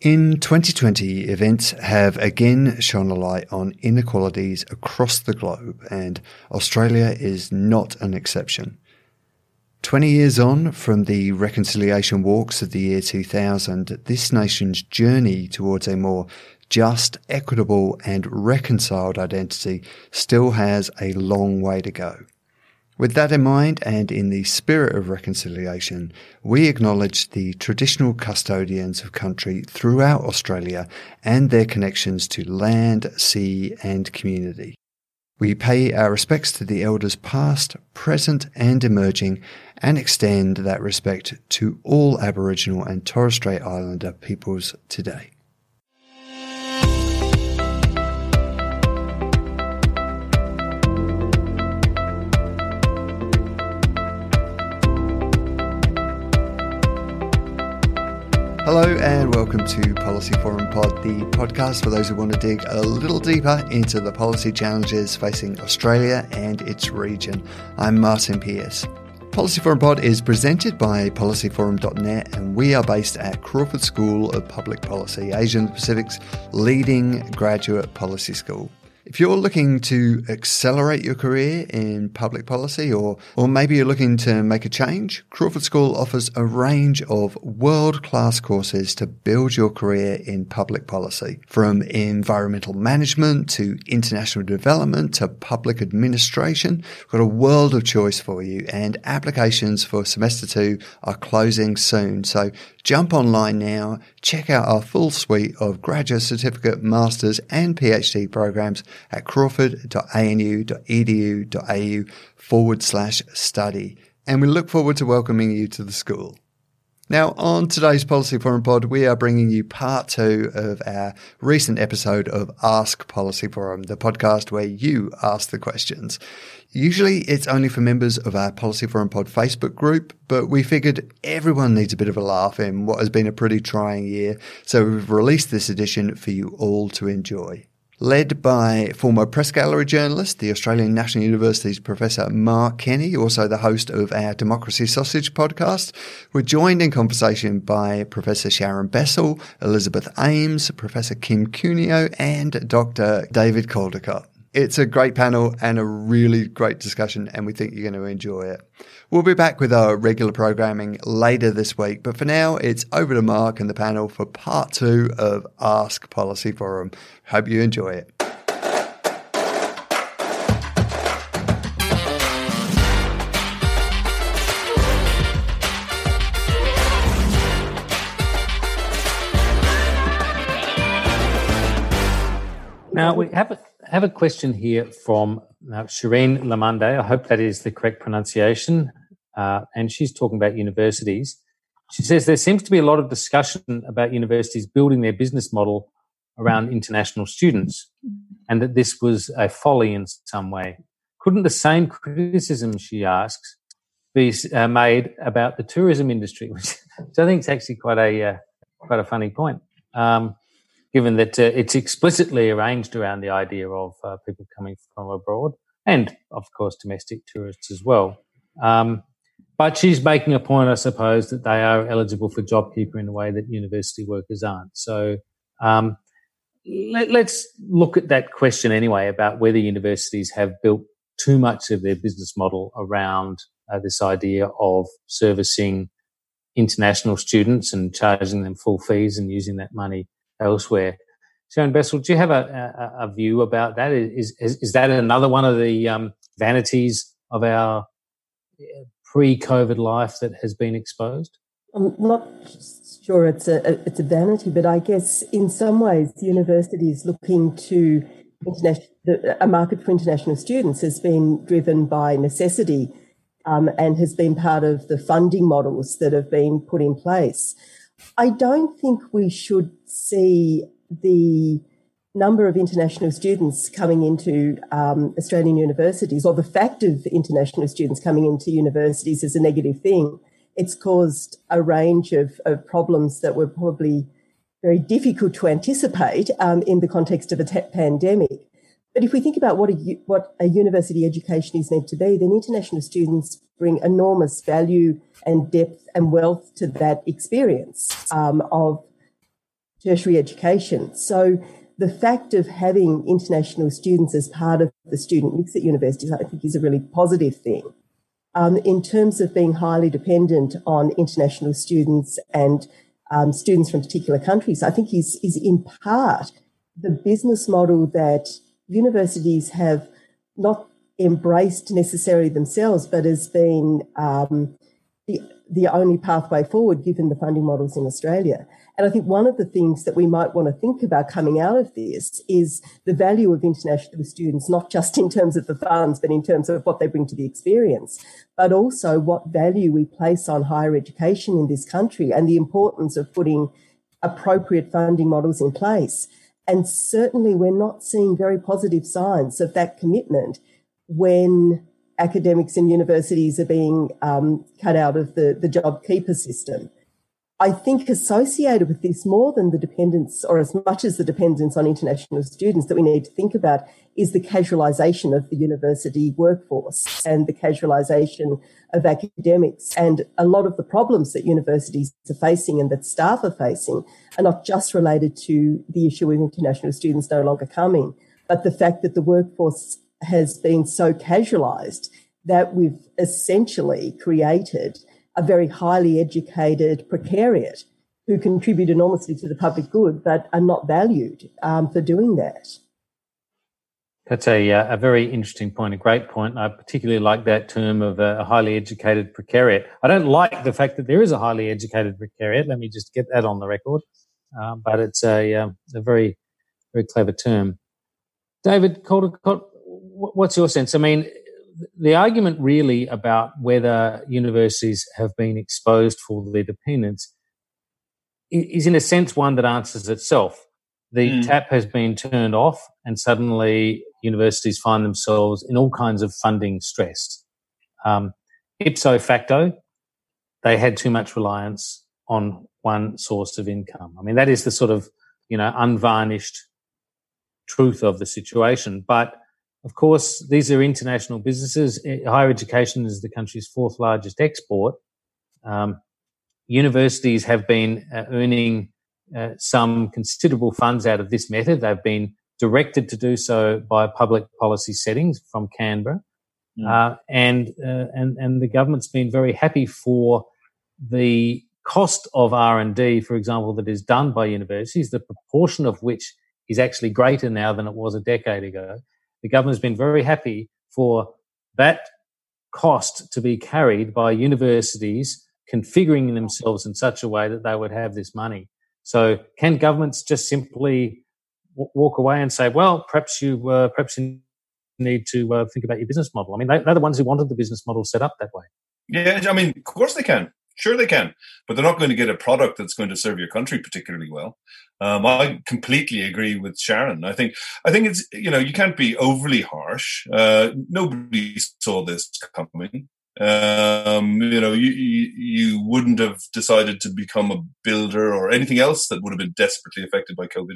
In 2020, events have again shone a light on inequalities across the globe, and Australia is not an exception. 20 years on from the reconciliation walks of the year 2000, this nation's journey towards a more just, equitable, and reconciled identity still has a long way to go. With that in mind, and in the spirit of reconciliation, we acknowledge the traditional custodians of country throughout Australia and their connections to land, sea, and community. We pay our respects to the elders past, present, and emerging, and extend that respect to all Aboriginal and Torres Strait Islander peoples today. Hello and welcome to Policy Forum Pod, the podcast for those who want to dig a little deeper into the policy challenges facing Australia and its region. I'm Martyn Pearce. Policy Forum Pod is presented by policyforum.net and we are based at Crawford School of Public Policy, Asia and Pacific's leading graduate policy school. If you're looking to accelerate your career in public policy or, or maybe you're looking to make a change, Crawford School offers a range of world-class courses to build your career in public policy. From environmental management to international development to public administration, we've got a world of choice for you and applications for semester two are closing soon. So jump online now, check out our full suite of graduate certificate, master's and PhD programs at crawford.anu.edu.au forward slash study. And we look forward to welcoming you to the school. Now, on today's Policy Forum Pod, we are bringing you part two of our recent episode of Ask Policy Forum, the podcast where you ask the questions. Usually it's only for members of our Policy Forum Pod Facebook group, but we figured everyone needs a bit of a laugh in what has been a pretty trying year, so we've released this edition for you all to enjoy led by former press gallery journalist, the Australian National University's Professor Mark Kenny, also the host of our Democracy Sausage podcast. We're joined in conversation by Professor Sharon Bessell, Elizabeth Ames, Professor Kim Cunio, and Dr. David Caldicott. It's a great panel and a really great discussion, and we think you're going to enjoy it. We'll be back with our regular programming later this week, but for now, it's over to Mark and the panel for part two of Ask Policy Forum. Hope you enjoy it. Now we have a, have a question here from uh, Shireen Lamande. I hope that is the correct pronunciation. Uh, and she's talking about universities. She says there seems to be a lot of discussion about universities building their business model around international students and that this was a folly in some way. Couldn't the same criticism, she asks, be uh, made about the tourism industry, which I think is actually quite a, uh, quite a funny point. Um, given that uh, it's explicitly arranged around the idea of uh, people coming from abroad and, of course, domestic tourists as well. Um, but she's making a point, I suppose, that they are eligible for JobKeeper in a way that university workers aren't. So um, let, us look at that question anyway about whether universities have built too much of their business model around uh, this idea of servicing international students and charging them full fees and using that money elsewhere. Sharon Bessell, do you have a, a, a view about that? Is, is, is that another one of the um, vanities of our uh, pre-COVID life that has been exposed? I'm not sure it's a, it's a vanity, but I guess in some ways the university is looking to international, a market for international students has been driven by necessity um, and has been part of the funding models that have been put in place. I don't think we should see the number of international students coming into um, Australian universities or the fact of international students coming into universities as a negative thing. It's caused a range of, of problems that were probably very difficult to anticipate um, in the context of a pandemic. But if we think about what a, what a university education is meant to be, then international students bring enormous value and depth and wealth to that experience um, of tertiary education. So the fact of having international students as part of the student mix at universities, I think, is a really positive thing. Um, in terms of being highly dependent on international students and um, students from particular countries, I think is is in part the business model that universities have not embraced necessarily themselves, but has been um, the the only pathway forward given the funding models in Australia. And I think one of the things that we might want to think about coming out of this is the value of international students, not just in terms of the funds, but in terms of what they bring to the experience, but also what value we place on higher education in this country and the importance of putting appropriate funding models in place. And certainly we're not seeing very positive signs of that commitment when academics and universities are being um, cut out of the, the job keeper system. I think associated with this more than the dependence, or as much as the dependence on international students that we need to think about, is the casualisation of the university workforce and the casualisation of academics. And a lot of the problems that universities are facing and that staff are facing are not just related to the issue of international students no longer coming, but the fact that the workforce has been so casualised that we've essentially created a very highly educated precariat who contribute enormously to the public good but are not valued um, for doing that. That's a, uh, a very interesting point, a great point. I particularly like that term of a, highly educated precariat. I don't like the fact that there is a highly educated precariat. Let me just get that on the record. Um, but it's a, um, a very, very clever term. David Caldicott, what's your sense? I mean, the argument really about whether universities have been exposed for their dependence is, in a sense, one that answers itself. The mm. tap has been turned off, and suddenly universities find themselves in all kinds of funding stress. Um, ipso facto, they had too much reliance on one source of income. I mean, that is the sort of you know unvarnished truth of the situation, but of course, these are international businesses. Higher education is the country's fourth largest export. Um, universities have been uh, earning uh, some considerable funds out of this method. They've been directed to do so by public policy settings from Canberra. Mm. Uh, and, uh, and, and the government's been very happy for the cost of R&D, for example, that is done by universities, the proportion of which is actually greater now than it was a decade ago the government's been very happy for that cost to be carried by universities configuring themselves in such a way that they would have this money. So, can governments just simply w- walk away and say, "Well, perhaps you uh, perhaps you need to uh, think about your business model"? I mean, they, they're the ones who wanted the business model set up that way. Yeah, I mean, of course they can. Sure, they can, but they're not going to get a product that's going to serve your country particularly well. Um, I completely agree with Sharon. I think I think it's you know you can't be overly harsh. Uh, nobody saw this coming. Um, you know, you, you, wouldn't have decided to become a builder or anything else that would have been desperately affected by COVID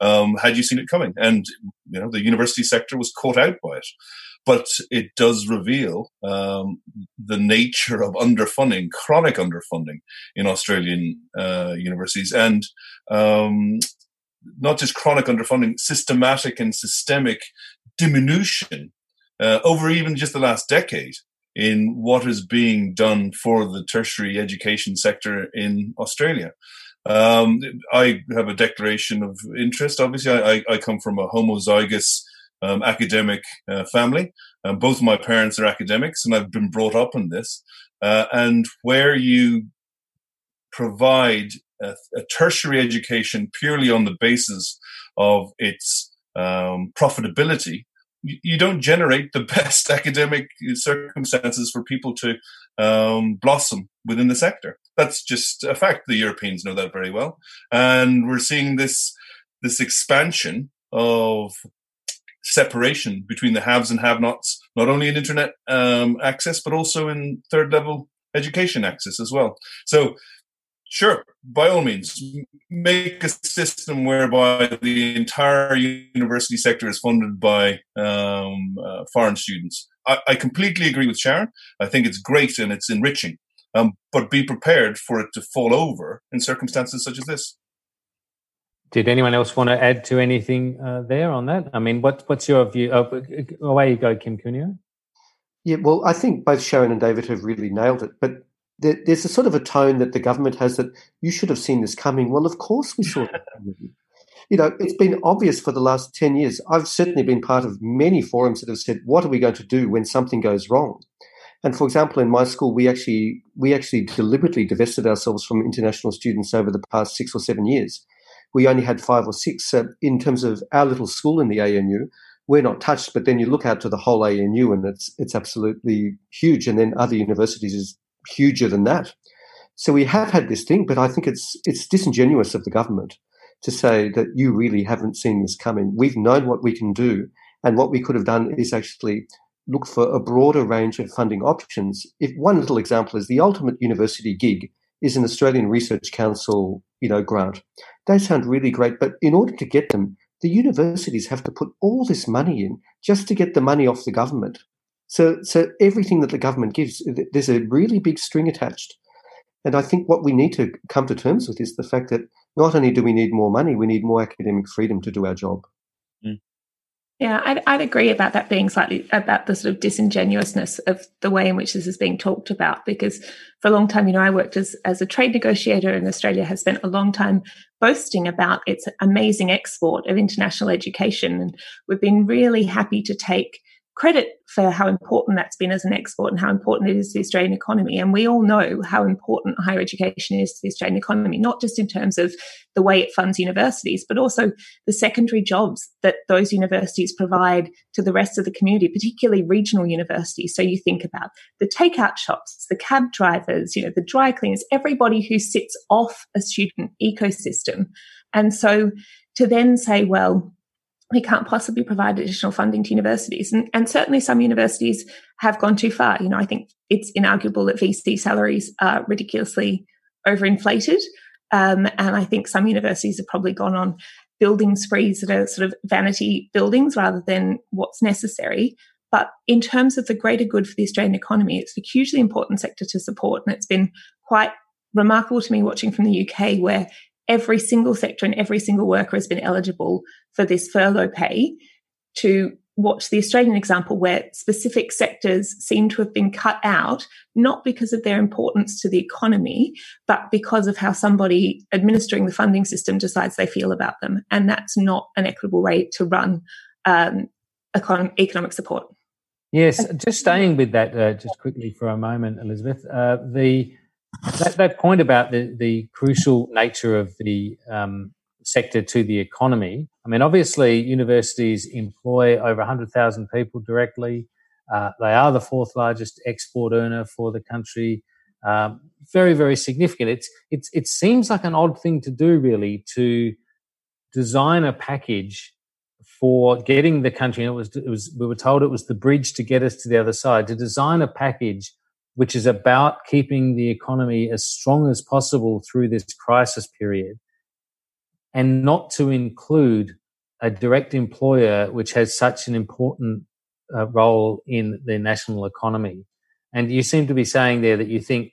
um, had you seen it coming. And you know, the university sector was caught out by it but it does reveal um, the nature of underfunding, chronic underfunding in Australian uh, universities, and um, not just chronic underfunding, systematic and systemic diminution uh, over even just the last decade in what is being done for the tertiary education sector in Australia. Um, I have a declaration of interest. Obviously, I, I come from a homozygous um, academic uh, family. Um, both my parents are academics, and I've been brought up in this. Uh, and where you provide a, a, tertiary education purely on the basis of its um, profitability, you don't generate the best academic circumstances for people to um, blossom within the sector. That's just a fact. The Europeans know that very well, and we're seeing this this expansion of separation between the haves and have-nots, not only in internet um, access but also in third level education access as well. So Sure, by all means, make a system whereby the entire university sector is funded by um, uh, foreign students. I, I, completely agree with Sharon. I think it's great and it's enriching, um, but be prepared for it to fall over in circumstances such as this. Did anyone else want to add to anything uh, there on that? I mean, what, what's your view? Oh, away you go, Kim Cunio. Yeah, well, I think both Sharon and David have really nailed it. But there's a sort of a tone that the government has that you should have seen this coming. Well, of course we saw it coming. You know, it's been obvious for the last 10 years. I've certainly been part of many forums that have said, what are we going to do when something goes wrong? And for example, in my school, we actually we actually deliberately divested ourselves from international students over the past six or seven years. We only had five or six. So in terms of our little school in the ANU, we're not touched. But then you look out to the whole ANU, and it's it's absolutely huge. And then other universities is huger than that. So we have had this thing, but I think it's it's disingenuous of the government to say that you really haven't seen this coming. We've known what we can do, and what we could have done is actually look for a broader range of funding options. If one little example is the ultimate university gig is an Australian Research Council, you know, grant. They sound really great, but in order to get them, the universities have to put all this money in just to get the money off the government. So, so everything that the government gives, there's a really big string attached. And I think what we need to come to terms with is the fact that not only do we need more money, we need more academic freedom to do our job. Mm. Yeah, I'd, I'd, agree about that being slightly about the sort of disingenuousness of the way in which this is being talked about. Because for a long time, you know, I worked as, as a trade negotiator and Australia has spent a long time boasting about its amazing export of international education. And we've been really happy to take credit for how important that's been as an export and how important it is to the Australian economy. And we all know how important higher education is to the Australian economy, not just in terms of the way it funds universities, but also the secondary jobs that those universities provide to the rest of the community, particularly regional universities. So you think about the takeout shops, the cab drivers, you know, the dry cleaners, everybody who sits off a student ecosystem. And so to then say, well, we can't possibly provide additional funding to universities. And, and, certainly some universities have gone too far. You know, I think it's inarguable that VC salaries are ridiculously overinflated. Um, and I think some universities have probably gone on building sprees that are sort of vanity buildings rather than what's necessary. But in terms of the greater good for the Australian economy, it's a hugely important sector to support. And it's been quite remarkable to me watching from the UK where every single sector and every single worker has been eligible for this furlough pay to watch the Australian example where specific sectors seem to have been cut out, not because of their importance to the economy, but because of how somebody administering the funding system decides they feel about them. And that's not an equitable way to run um, econ- economic support. Yes, just staying with that uh, just quickly for a moment, Elizabeth. Uh, the that, that point about the, the crucial nature of the um, sector to the economy. I mean, obviously, universities employ over 100,000 people directly. Uh, they are the fourth largest export earner for the country. Um, very, very significant. It's, it's, it seems like an odd thing to do, really, to design a package for getting the country. And it was, it was, we were told it was the bridge to get us to the other side. To design a package which is about keeping the economy as strong as possible through this crisis period and not to include a direct employer which has such an important uh, role in the national economy. And you seem to be saying there that you think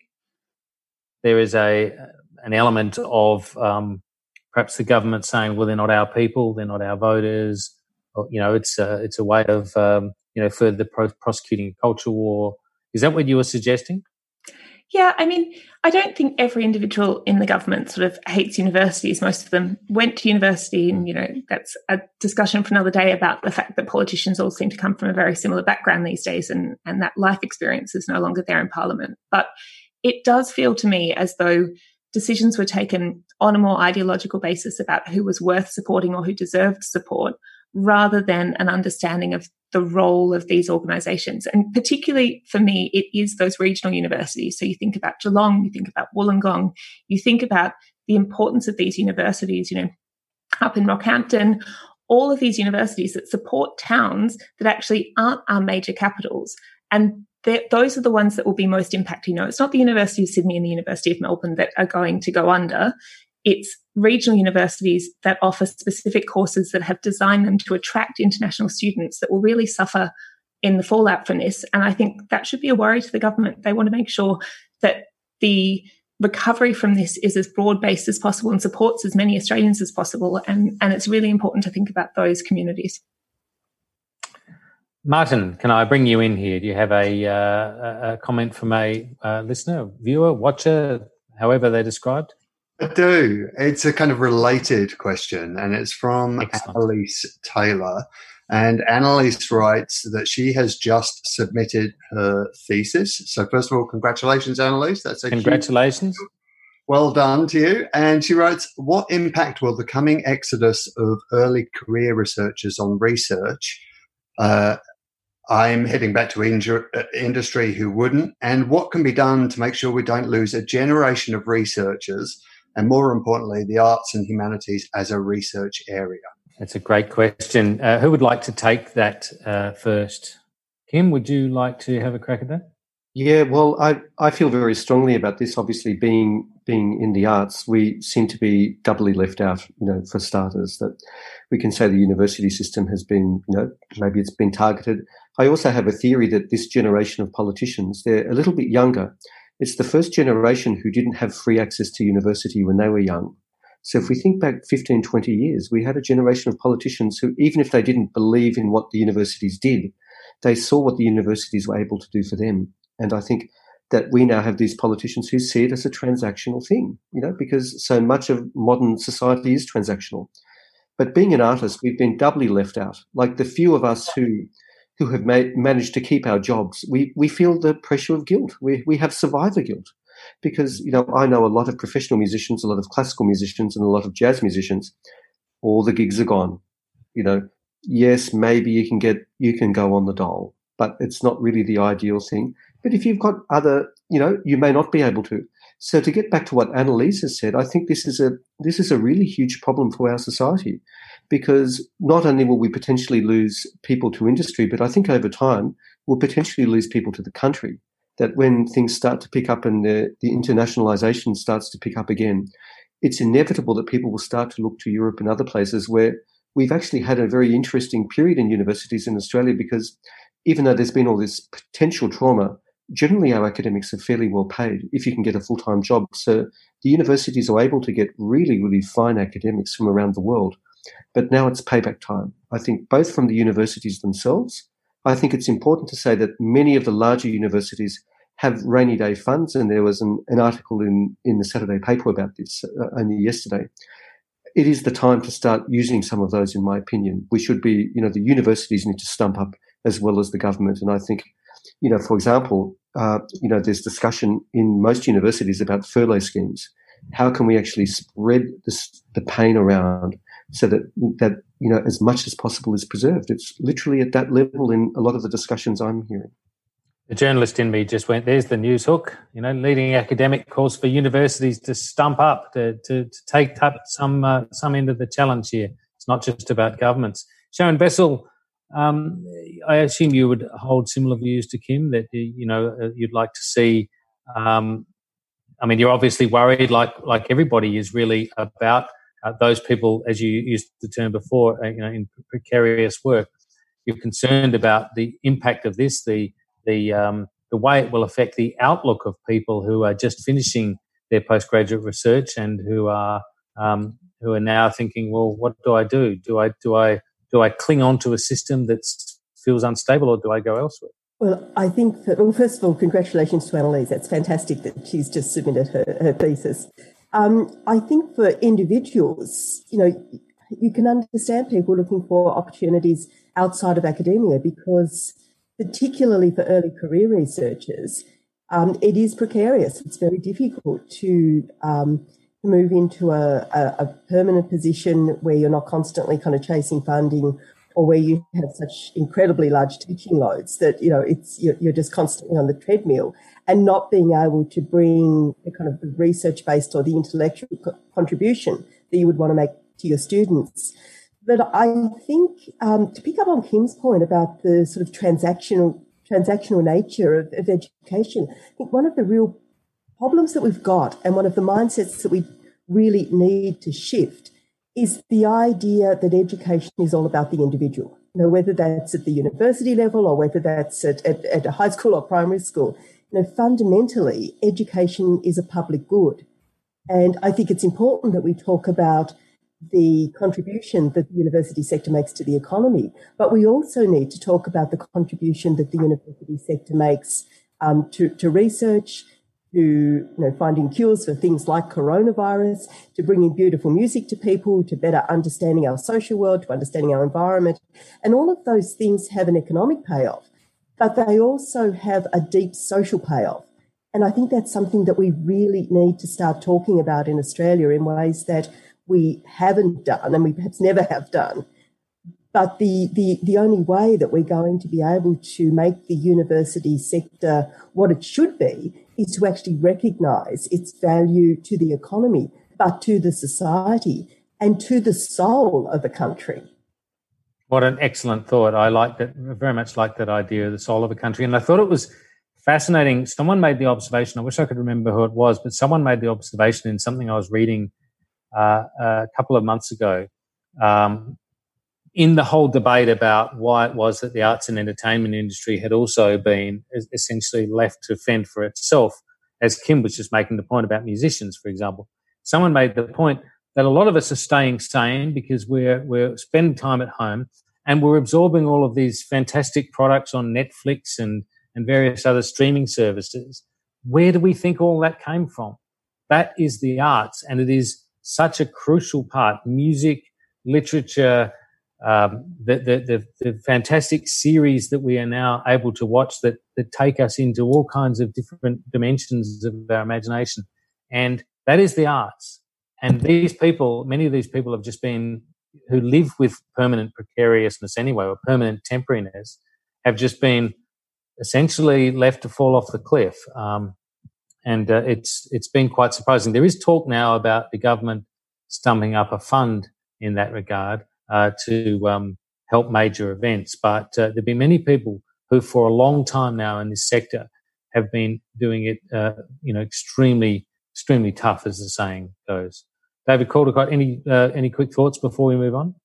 there is a an element of um, perhaps the government saying, "Well, they're not our people, they're not our voters." Or, you know, it's a, it's a way of um, you know further pro- prosecuting a culture war is that what you were suggesting? Yeah, I mean, I don't think every individual in the government sort of hates universities. Most of them went to university, and you know that's a discussion for another day about the fact that politicians all seem to come from a very similar background these days, and and that life experience is no longer there in Parliament. But it does feel to me as though decisions were taken on a more ideological basis about who was worth supporting or who deserved support, rather than an understanding of the role of these organizations. And particularly for me, it is those regional universities. So you think about Geelong, you think about Wollongong, you think about the importance of these universities, you know, up in Rockhampton, all of these universities that support towns that actually aren't our major capitals. And those are the ones that will be most impacted. You know, it's not the University of Sydney and the University of Melbourne that are going to go under. It's regional universities that offer specific courses that have designed them to attract international students that will really suffer in the fallout from this. And I think that should be a worry to the government. They want to make sure that the recovery from this is as broad based as possible and supports as many Australians as possible. And, and it's really important to think about those communities. Martin, can I bring you in here? Do you have a, uh, a comment from a uh, listener, viewer, watcher, however they're described? I do. It's a kind of related question, and it's from Excellent. Annalise Taylor. And Annalise writes that she has just submitted her thesis. So, first of all, congratulations, Annalise. That's a congratulations. Huge, well done to you. And she writes, "What impact will the coming exodus of early career researchers on research?" Uh, I'm heading back to inju- uh, industry who wouldn't, and what can be done to make sure we don't lose a generation of researchers, and more importantly, the arts and humanities as a research area. That's a great question. Uh, who would like to take that uh, first? Kim, would you like to have a crack at that? Yeah, well, I, I feel very strongly about this. Obviously, being being in the arts, we seem to be doubly left out. You know, for starters, that we can say the university system has been, you know, maybe it's been targeted. I also have a theory that this generation of politicians, they're a little bit younger. It's the first generation who didn't have free access to university when they were young. So if we think back 15, 20 years, we had a generation of politicians who, even if they didn't believe in what the universities did, they saw what the universities were able to do for them. And I think that we now have these politicians who see it as a transactional thing, you know, because so much of modern society is transactional. But being an artist, we've been doubly left out. Like the few of us who who have managed to keep our jobs, we, we feel the pressure of guilt. We, we have survivor guilt because you know I know a lot of professional musicians, a lot of classical musicians, and a lot of jazz musicians. All the gigs are gone. You know, yes, maybe you can get you can go on the dole, but it's not really the ideal thing. But if you've got other, you know, you may not be able to. So to get back to what Annalisa said, I think this is a this is a really huge problem for our society, because not only will we potentially lose people to industry, but I think over time we'll potentially lose people to the country that when things start to pick up and the, the internationalization starts to pick up again, it's inevitable that people will start to look to Europe and other places where we've actually had a very interesting period in universities in Australia because even though there's been all this potential trauma, generally our academics are fairly well paid if you can get a full time job. So the universities are able to get really, really fine academics from around the world. But now it's payback time. I think both from the universities themselves I think it's important to say that many of the larger universities have rainy day funds, and there was an, an article in, in the Saturday paper about this uh, only yesterday. It is the time to start using some of those, in my opinion. We should be, you know, the universities need to stump up as well as the government. And I think, you know, for example, uh, you know, there's discussion in most universities about furlough schemes. How can we actually spread this, the pain around so that that you know as much as possible is preserved. It's literally at that level in a lot of the discussions I'm hearing. The journalist in me just went, "There's the news hook." You know, leading academic calls for universities to stump up to to, to take up some uh, some end of the challenge here. It's not just about governments. Sharon Bessell, um, I assume you would hold similar views to Kim that you know uh, you'd like to see. Um, I mean, you're obviously worried, like like everybody is, really about uh, those people, as you used the term before, uh, you know, in precarious work. You're concerned about the impact of this, the the um, the way it will affect the outlook of people who are just finishing their postgraduate research and who are um, who are now thinking, well, what do I do? Do I do I do I cling on to a system that feels unstable, or do I go elsewhere? Well, I think that, well, first of all, congratulations to Annalise. That's fantastic that she's just submitted her, her thesis. Um, I think for individuals, you know, you can understand people looking for opportunities outside of academia because, particularly for early career researchers, um, it is precarious. It's very difficult to um, move into a, a, a, permanent position where you're not constantly kind of chasing funding or where you have such incredibly large teaching loads that you know it's you're, you're just constantly on the treadmill and not being able to bring the kind of the research based or the intellectual co- contribution that you would want to make to your students. But I think um, to pick up on Kim's point about the sort of transactional transactional nature of, of education, I think one of the real problems that we've got and one of the mindsets that we really need to shift is the idea that education is all about the individual. You know, whether that's at the university level or whether that's at, at, at a high school or primary school, know, fundamentally, education is a public good. And I think it's important that we talk about the contribution that the university sector makes to the economy, but we also need to talk about the contribution that the university sector makes um, to, to research, to you know, finding cures for things like coronavirus, to bringing beautiful music to people, to better understanding our social world, to understanding our environment. And all of those things have an economic payoff, but they also have a deep social payoff. And I think that's something that we really need to start talking about in Australia in ways that we haven't done and we perhaps never have done. But the, the, the only way that we're going to be able to make the university sector what it should be is to actually recognise its value to the economy, but to the society and to the soul of the country. What an excellent thought. I like that, very much like that idea of the soul of a country. And I thought it was fascinating. Someone made the observation, I wish I could remember who it was, but someone made the observation in something I was reading uh, a couple of months ago um, in the whole debate about why it was that the arts and entertainment industry had also been essentially left to fend for itself, as Kim was just making the point about musicians, for example. Someone made the point that a lot of us are staying sane because we're we're spending time at home and we're absorbing all of these fantastic products on Netflix and and various other streaming services. Where do we think all that came from? That is the arts, and it is such a crucial part. Music, literature, um, the, the, the, the, fantastic series that we are now able to watch that, that take us into all kinds of different dimensions of our imagination. And that is the arts. And these people, many of these people have just been, who live with permanent precariousness anyway, or permanent temporariness, have just been essentially left to fall off the cliff. Um, and uh, it's it's been quite surprising. There is talk now about the government stumping up a fund in that regard uh, to um, help major events, but uh, there've been many people who, for a long time now in this sector, have been doing it, uh, you know, extremely extremely tough, as the saying goes. David Caldicott, any uh, any quick thoughts before we move on?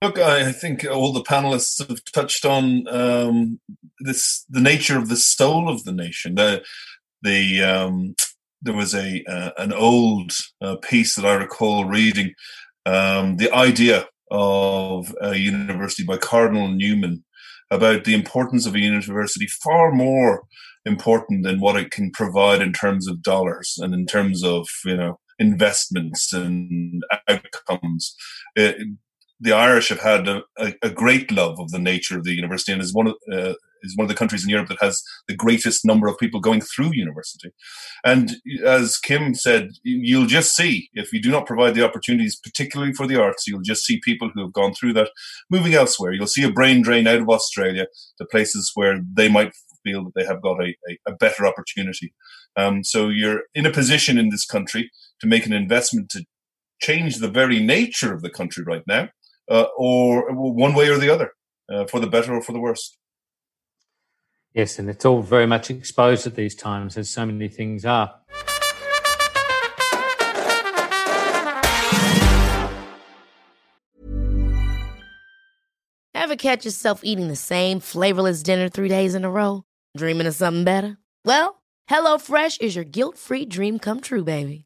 Look, I think all the panelists have touched on um, this the nature of the soul of the nation. The the um, there was a uh, an old uh, piece that I recall reading. Um, the idea of a university by Cardinal Newman about the importance of a university far more important than what it can provide in terms of dollars and in terms of you know investments and outcomes. The Irish have had a, a, a, great love of the nature of the university and is one of uh, is one of the countries in Europe that has the greatest number of people going through university. And as Kim said, you'll just see if you do not provide the opportunities, particularly for the arts, you'll just see people who have gone through that moving elsewhere. You'll see a brain drain out of Australia to places where they might feel that they have got a, a, a better opportunity. Um, so you're in a position in this country to make an investment to change the very nature of the country right now, uh, or one way or the other, uh, for the better or for the worse. Yes, and it's all very much exposed at these times, as so many things are. Ever catch yourself eating the same flavorless dinner three days in a row? Dreaming of something better? Well, HelloFresh is your guilt free dream come true, baby.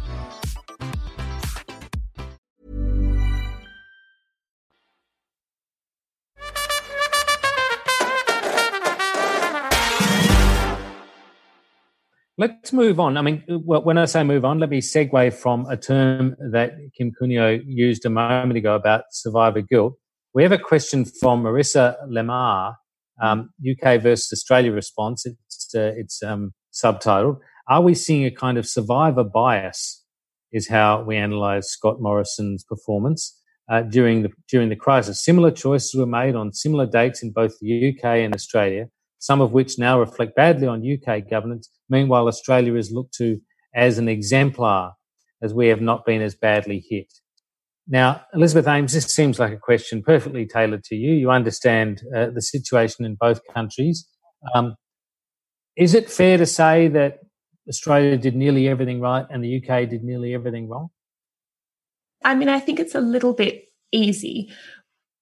Let's move on. I mean, when I say move on, let me segue from a term that Kim Cunio used a moment ago about survivor guilt. We have a question from Marissa Lemar, um, UK versus Australia response. It's, uh, it's um, subtitled, Are we seeing a kind of survivor bias? Is how we analyze Scott Morrison's performance uh, during the during the crisis. Similar choices were made on similar dates in both the UK and Australia some of which now reflect badly on UK governance. Meanwhile, Australia is looked to as an exemplar as we have not been as badly hit. Now, Elizabeth Ames, this seems like a question perfectly tailored to you. You understand uh, the situation in both countries. Um, is it fair to say that Australia did nearly everything right and the UK did nearly everything wrong? I mean, I think it's a little bit easy.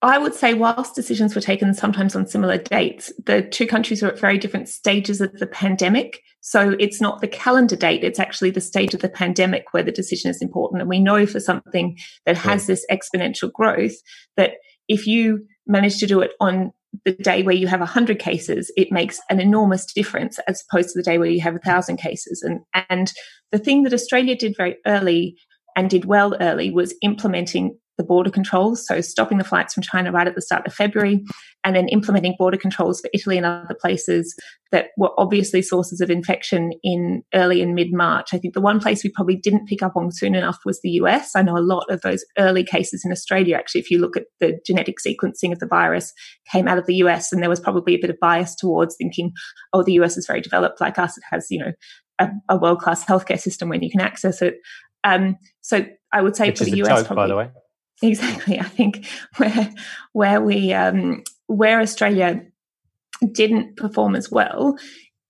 I would say, whilst decisions were taken sometimes on similar dates, the two countries are at very different stages of the pandemic. So it's not the calendar date, it's actually the stage of the pandemic where the decision is important. And we know for something that has this exponential growth that if you manage to do it on the day where you have 100 cases, it makes an enormous difference as opposed to the day where you have 1,000 cases. And, and the thing that Australia did very early and did well early was implementing the border controls, so stopping the flights from China right at the start of February, and then implementing border controls for Italy and other places that were obviously sources of infection in early and mid March. I think the one place we probably didn't pick up on soon enough was the US. I know a lot of those early cases in Australia, actually, if you look at the genetic sequencing of the virus, came out of the US, and there was probably a bit of bias towards thinking, oh, the US is very developed like us. It has, you know, a, a world class healthcare system when you can access it. Um, so I would say Which for the US, joke, probably, by the way. Exactly. I think where where we um, where Australia didn't perform as well,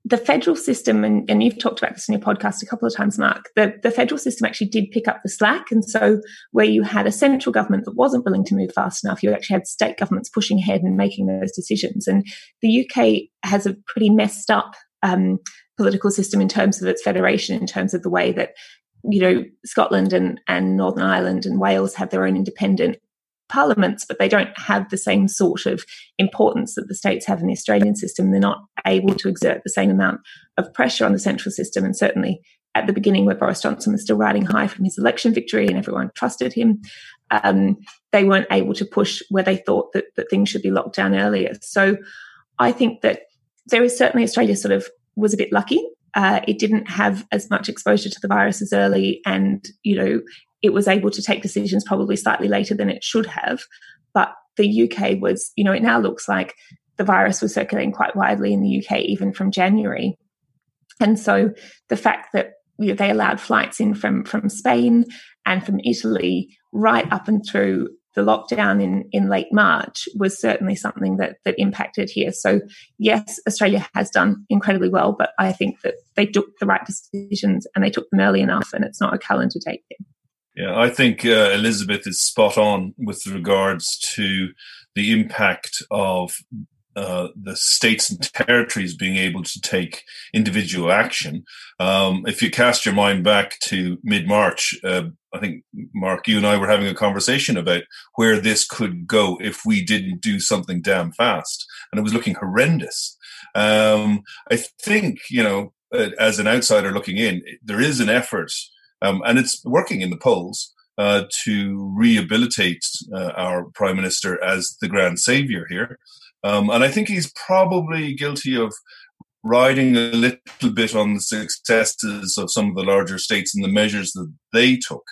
the federal system, and, and you've talked about this in your podcast a couple of times, Mark, the, the federal system actually did pick up the slack. And so where you had a central government that wasn't willing to move fast enough, you actually had state governments pushing ahead and making those decisions. And the UK has a pretty messed up um, political system in terms of its federation, in terms of the way that you know, Scotland and, and Northern Ireland and Wales have their own independent parliaments, but they don't have the same sort of importance that the states have in the Australian system. They're not able to exert the same amount of pressure on the central system. And certainly at the beginning, where Boris Johnson was still riding high from his election victory and everyone trusted him, um, they weren't able to push where they thought that, that things should be locked down earlier. So I think that there is certainly Australia sort of was a bit lucky uh, it didn't have as much exposure to the virus as early, and you know it was able to take decisions probably slightly later than it should have. But the UK was, you know, it now looks like the virus was circulating quite widely in the UK even from January, and so the fact that you know, they allowed flights in from from Spain and from Italy right up and through the lockdown in, in late March was certainly something that, that impacted here. So, yes, Australia has done incredibly well, but I think that they took the right decisions and they took them early enough, and it's not a calendar date thing. Yeah, I think uh, Elizabeth is spot on with regards to the impact of uh, the states and territories being able to take individual action. Um, if you cast your mind back to mid March, uh, I think, Mark, you and I were having a conversation about where this could go if we didn't do something damn fast. And it was looking horrendous. Um, I think, you know, uh, as an outsider looking in, there is an effort, um, and it's working in the polls. Uh, to rehabilitate uh, our prime minister as the grand savior here, um, and I think he's probably guilty of riding a little bit on the successes of some of the larger states and the measures that they took.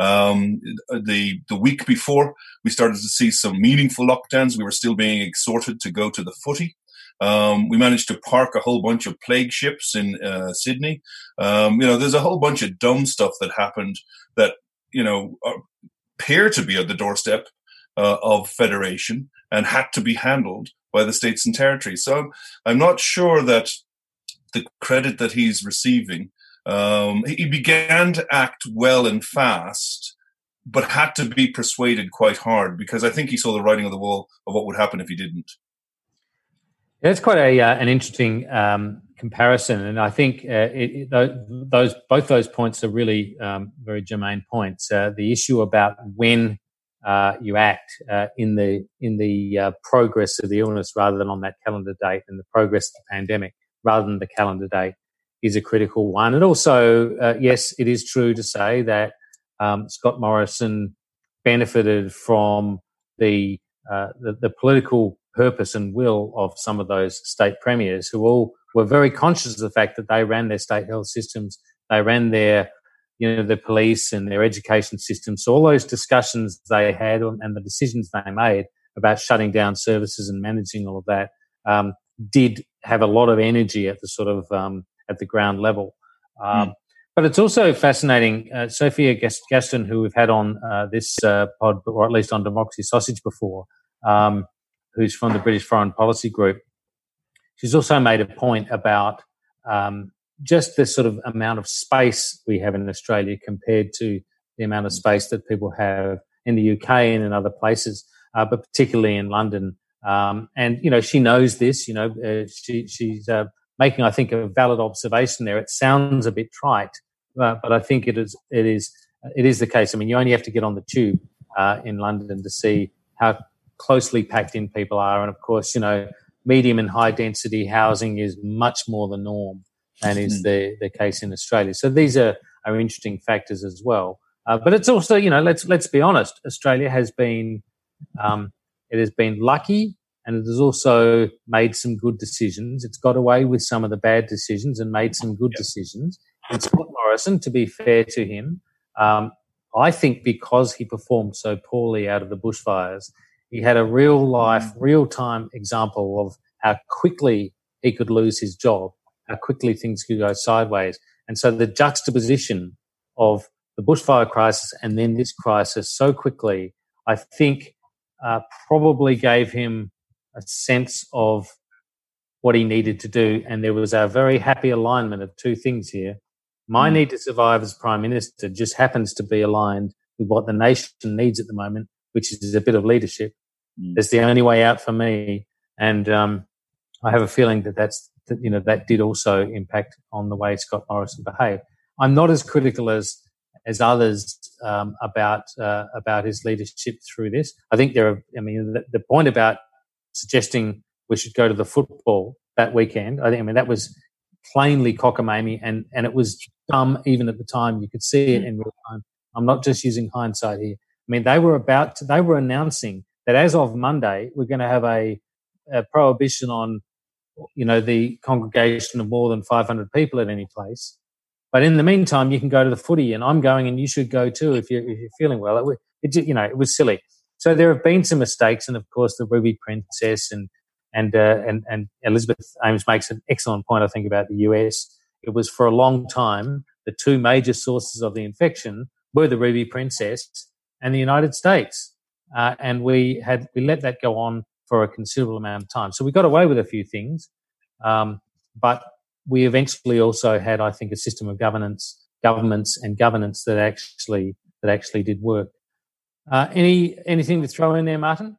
Um, the the week before, we started to see some meaningful lockdowns. We were still being exhorted to go to the footy. Um, we managed to park a whole bunch of plague ships in uh, Sydney. Um, you know, there's a whole bunch of dumb stuff that happened that you know appear to be at the doorstep uh, of federation and had to be handled by the states and territories. So I'm not sure that the credit that he's receiving, um, he began to act well and fast, but had to be persuaded quite hard because I think he saw the writing on the wall of what would happen if he didn't. It's quite a uh, an interesting um, comparison, and I think uh, it, it, those both those points are really um, very germane points. Uh, the issue about when uh, you act uh, in the in the uh, progress of the illness rather than on that calendar date and the progress of the pandemic rather than the calendar date is a critical one. And also, uh, yes, it is true to say that um, Scott Morrison benefited from the, uh, the, the political purpose and will of some of those state premiers who all were very conscious of the fact that they ran their state health systems, they ran their you know the police and their education systems. So all those discussions they had and the decisions they made about shutting down services and managing all of that um, did have a lot of energy at the sort of um, at the ground level. Um, mm. But it's also fascinating. Uh, Sophia Gaston, who we've had on uh, this uh, pod, or at least on Democracy Sausage before, um, who's from the British Foreign Policy Group, she's also made a point about um, just the sort of amount of space we have in Australia compared to the amount of space that people have in the UK and in other places, uh, but particularly in London. Um, and you know, she knows this. You know, uh, she, she's uh, making, I think, a valid observation there. It sounds a bit trite, uh, but I think it is. It is. It is the case. I mean, you only have to get on the tube uh, in London to see how closely packed in people are, and of course, you know, medium and high density housing is much more the norm than is hmm. the the case in Australia. So these are are interesting factors as well. Uh, but it's also, you know, let's let's be honest. Australia has been um, it has been lucky and it has also made some good decisions. It's got away with some of the bad decisions and made some good yep. decisions. And Scott Morrison, to be fair to him, um, I think because he performed so poorly out of the bushfires, he had a real life, mm. real time example of how quickly he could lose his job, how quickly things could go sideways. And so the juxtaposition of the bushfire crisis and then this crisis so quickly, I think uh, probably gave him a sense of what he needed to do. And there was a very happy alignment of two things here. My mm. need to survive as prime minister just happens to be aligned with what the nation needs at the moment, which is a bit of leadership. Mm. It's the only way out for me. And, um, I have a feeling that that's, that, you know, that did also impact on the way Scott Morrison behaved. I'm not as critical as, as others um, about uh, about his leadership through this. I think there are. I mean, the, the, point about suggesting we should go to the football that weekend. I think. I mean, that was plainly cockamamie, and and it was dumb even at the time. You could see it in real time. I'm not just using hindsight here. I mean, they were about. To, they were announcing that as of Monday, we're going to have a, a prohibition on, you know, the congregation of more than 500 people at any place. But in the meantime, you can go to the footy, and I'm going, and you should go too if you're, if you're feeling well. It, it, you know, it was silly. So there have been some mistakes, and of course, the Ruby Princess and and uh, and and Elizabeth Ames makes an excellent point. I think about the US. It was for a long time the two major sources of the infection were the Ruby Princess and the United States, uh, and we had we let that go on for a considerable amount of time. So we got away with a few things, um, but we eventually also had, I think, a system of governance, governments, and governance that actually that actually did work. Uh, any anything to throw in there, Martyn?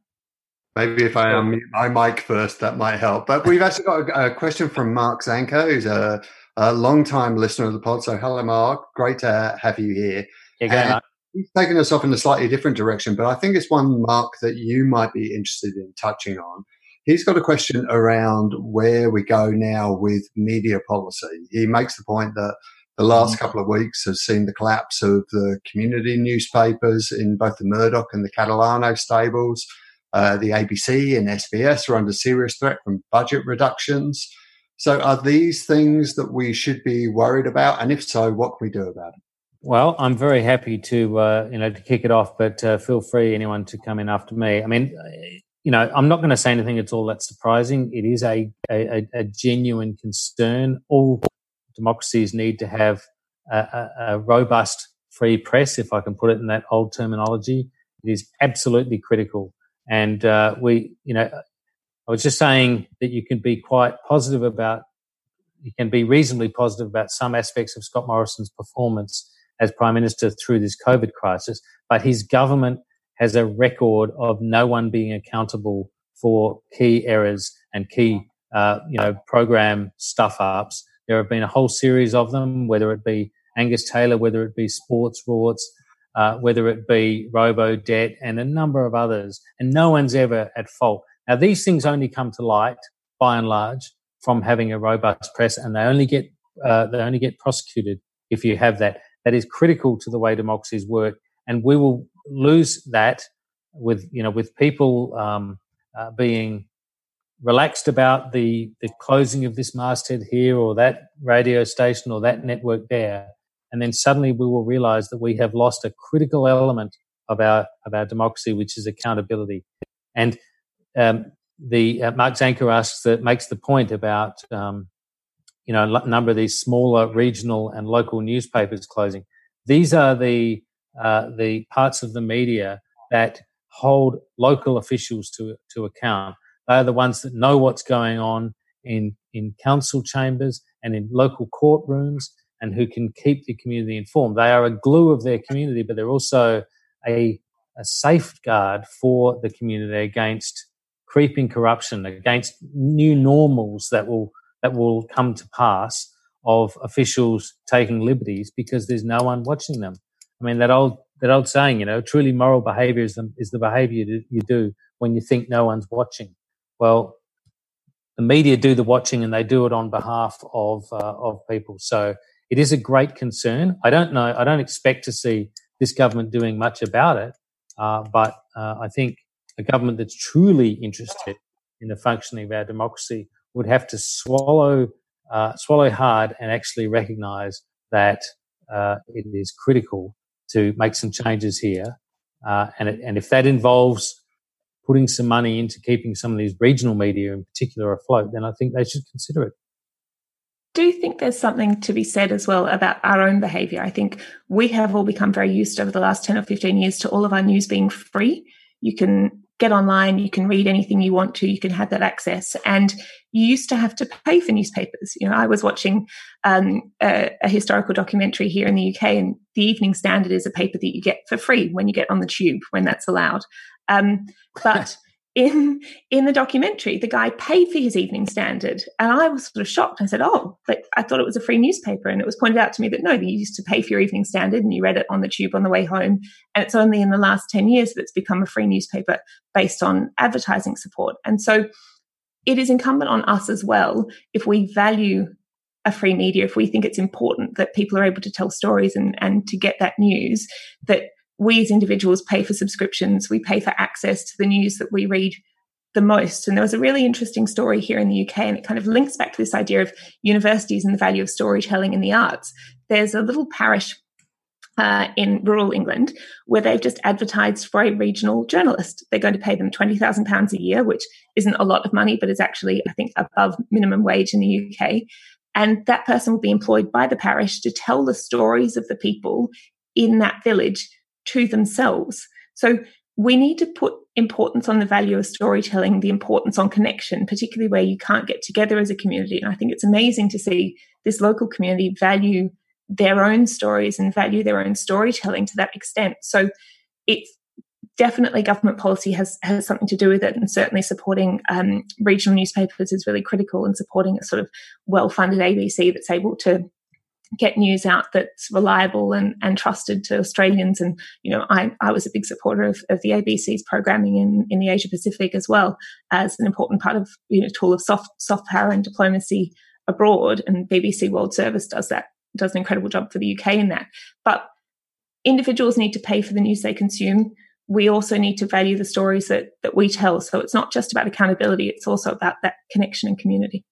Maybe if I unmute my mic first, that might help. But we've actually got a, a question from Mark Zanko, who's a, a long-time listener of the pod. So, hello, Mark. Great to have you here. Yeah, he's taken us off in a slightly different direction, but I think it's one, Mark, that you might be interested in touching on. He's got a question around where we go now with media policy. He makes the point that the last mm. couple of weeks has seen the collapse of the community newspapers in both the Murdoch and the Catalano stables. Uh, the ABC and SBS are under serious threat from budget reductions. So, are these things that we should be worried about? And if so, what can we do about it? Well, I'm very happy to uh, you know to kick it off, but uh, feel free anyone to come in after me. I mean, you know, I'm not going to say anything that's all that surprising. It is a, a, a genuine concern. All democracies need to have a, a, a, robust free press, if I can put it in that old terminology. It is absolutely critical. And uh, we, you know, I was just saying that you can be quite positive about, you can be reasonably positive about some aspects of Scott Morrison's performance as Prime Minister through this COVID crisis, but his government has a record of no one being accountable for key errors and key, uh, you know, program stuff ups. There have been a whole series of them, whether it be Angus Taylor, whether it be sports rorts, uh, whether it be robo debt and a number of others, and no one's ever at fault. Now, these things only come to light by and large from having a robust press, and they only get uh, they only get prosecuted if you have that. That is critical to the way democracies work, and we will lose that with you know with people um, uh, being relaxed about the the closing of this masthead here or that radio station or that network there, and then suddenly we will realize that we have lost a critical element of our of our democracy, which is accountability. And um, the uh, Mark Zanker asks that makes the point about um, you know a number of these smaller regional and local newspapers closing. These are the uh, the parts of the media that hold local officials to to account. They are the ones that know what's going on in in council chambers and in local courtrooms, and who can keep the community informed. They are a glue of their community, but they're also a, a safeguard for the community against creeping corruption, against new normals that will that will come to pass of officials taking liberties because there's no one watching them. I mean that old that old saying, you know, truly moral behavior is the, is the behavior you do when you think no one's watching. Well, the media do the watching and they do it on behalf of uh, of people. So it is a great concern. I don't know. I don't expect to see this government doing much about it, uh, but uh, I think a government that's truly interested in the functioning of our democracy would have to swallow uh, swallow hard and actually recognise that uh, it is critical to make some changes here. Uh, and, it, and if that involves putting some money into keeping some of these regional media in particular afloat, then I think they should consider it. Do you think there's something to be said as well about our own behavior? I think we have all become very used over the last 10 or 15 years to all of our news being free. You can get online, you can read anything you want to, you can have that access. And you used to have to pay for newspapers. You know, I was watching um, a, a, historical documentary here in the UK, and the Evening Standard is a paper that you get for free when you get on the tube, when that's allowed. Um, but in in the documentary, the guy paid for his Evening Standard, and I was sort of shocked. I said, "Oh, but I thought it was a free newspaper," and it was pointed out to me that no, you used to pay for your Evening Standard, and you read it on the tube on the way home. And it's only in the last ten years that it's become a free newspaper based on advertising support. And so, it is incumbent on us as well if we value a free media, if we think it's important that people are able to tell stories and and to get that news, that we as individuals pay for subscriptions, we pay for access to the news that we read the most. And there was a really interesting story here in the UK, and it kind of links back to this idea of universities and the value of storytelling in the arts. There's a little parish uh, in rural England where they've just advertised for a regional journalist. They're going to pay them £20,000 a year, which isn't a lot of money, but is actually, I think, above minimum wage in the UK. And that person will be employed by the parish to tell the stories of the people in that village to themselves. So we need to put importance on the value of storytelling, the importance on connection, particularly where you can't get together as a community. And I think it's amazing to see this local community value their own stories and value their own storytelling to that extent. So it's definitely government policy has has something to do with it, and certainly supporting um, regional newspapers is really critical, and supporting a sort of well funded ABC that's able to get news out that's reliable and, and trusted to Australians. And, you know, I, I was a big supporter of, of the ABC's programming in, in the Asia Pacific as well as an important part of, you know, tool of soft, soft power and diplomacy abroad. And BBC World Service does that, does an incredible job for the UK in that. But individuals need to pay for the news they consume. We also need to value the stories that, that we tell. So it's not just about accountability, it's also about that connection and community.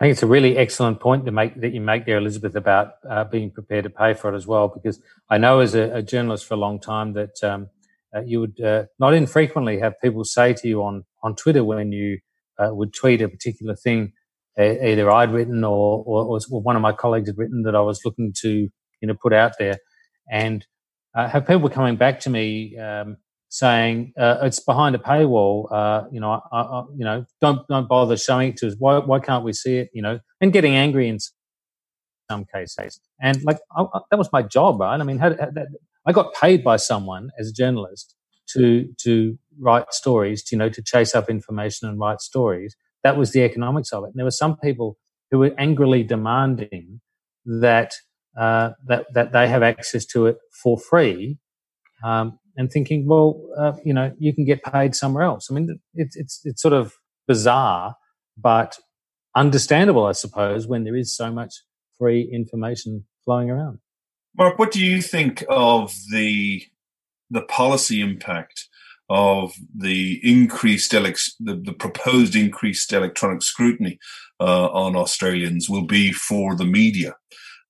I think it's a really excellent point to make that you make there, Elizabeth, about uh, being prepared to pay for it as well. Because I know as a, a journalist for a long time that um, uh, you would uh, not infrequently have people say to you on on Twitter when you uh, would tweet a particular thing, either I'd written or, or, or, one of my colleagues had written that I was looking to you know put out there, and uh, have people coming back to me um, saying uh, it's behind a paywall. Uh, you know, I, I, you know, don't don't bother showing it to us. Why why can't we see it? You know, and getting angry in some cases. And like I, that was my job, right? I mean, how, how, I got paid by someone as a journalist to to write stories, to, you know, to chase up information and write stories. That was the economics of it. And there were some people who were angrily demanding that uh, that that they have access to it for free. Um, and thinking, well, uh, you know, you can get paid somewhere else. I mean, it's it's it's sort of bizarre, but understandable, I suppose, when there is so much free information flowing around. Mark, what do you think of the the policy impact of the increased the, the proposed increased electronic scrutiny uh, on Australians will be for the media?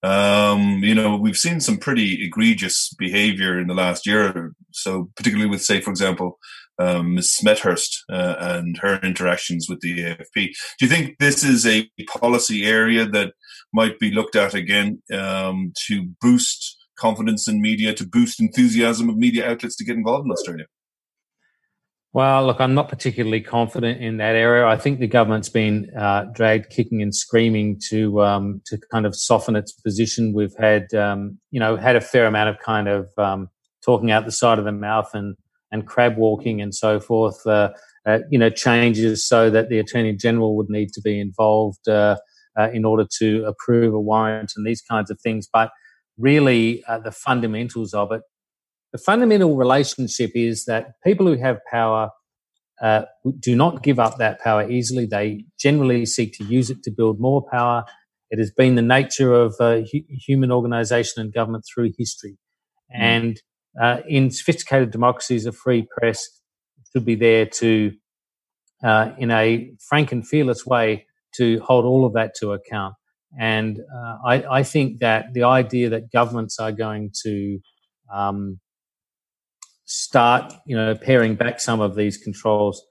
Um, you know, we've seen some pretty egregious behaviour in the last year, so particularly with, say, for example, um, Ms. Smethurst uh, and her interactions with the AFP. Do you think this is a policy area that might be looked at again um, to boost confidence in media, to boost enthusiasm of media outlets to get involved in Australia? Well, look, I'm not particularly confident in that area. I think the government's been uh, dragged kicking and screaming to um, to kind of soften its position. We've had, um, you know, had a fair amount of kind of um, talking out the side of the mouth and and crab walking and so forth. Uh, uh, you know, changes so that the attorney general would need to be involved uh, uh, in order to approve a warrant and these kinds of things. But really, uh, the fundamentals of it the fundamental relationship is that people who have power uh, do not give up that power easily. They generally seek to use it to build more power. It has been the nature of uh, hu- human organization and government through history. Mm. And uh, in sophisticated democracies, a free press should be there to, uh, in a frank and fearless way, to hold all of that to account. And uh, I, I, think that the idea that governments are going to um, start, you know, paring back some of these controls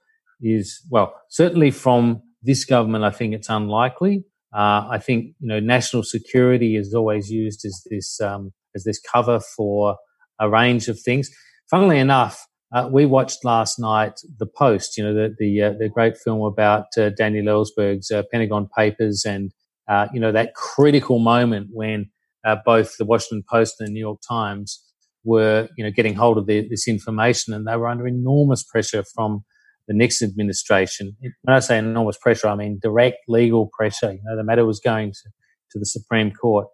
is, well, certainly from this government, I think it's unlikely. Uh, I think, you know, national security is always used as this, um, as this cover for a range of things. Funnily enough, uh, we watched last night The Post, you know, the the, uh, the great film about uh, Daniel Ellsberg's uh, Pentagon Papers, and uh, you know that critical moment when uh, both the Washington Post and the New York Times were, you know, getting hold of the, this information, and they were under enormous pressure from the Nixon administration. When I say enormous pressure, I mean direct legal pressure. You know, the matter was going to, to the Supreme Court,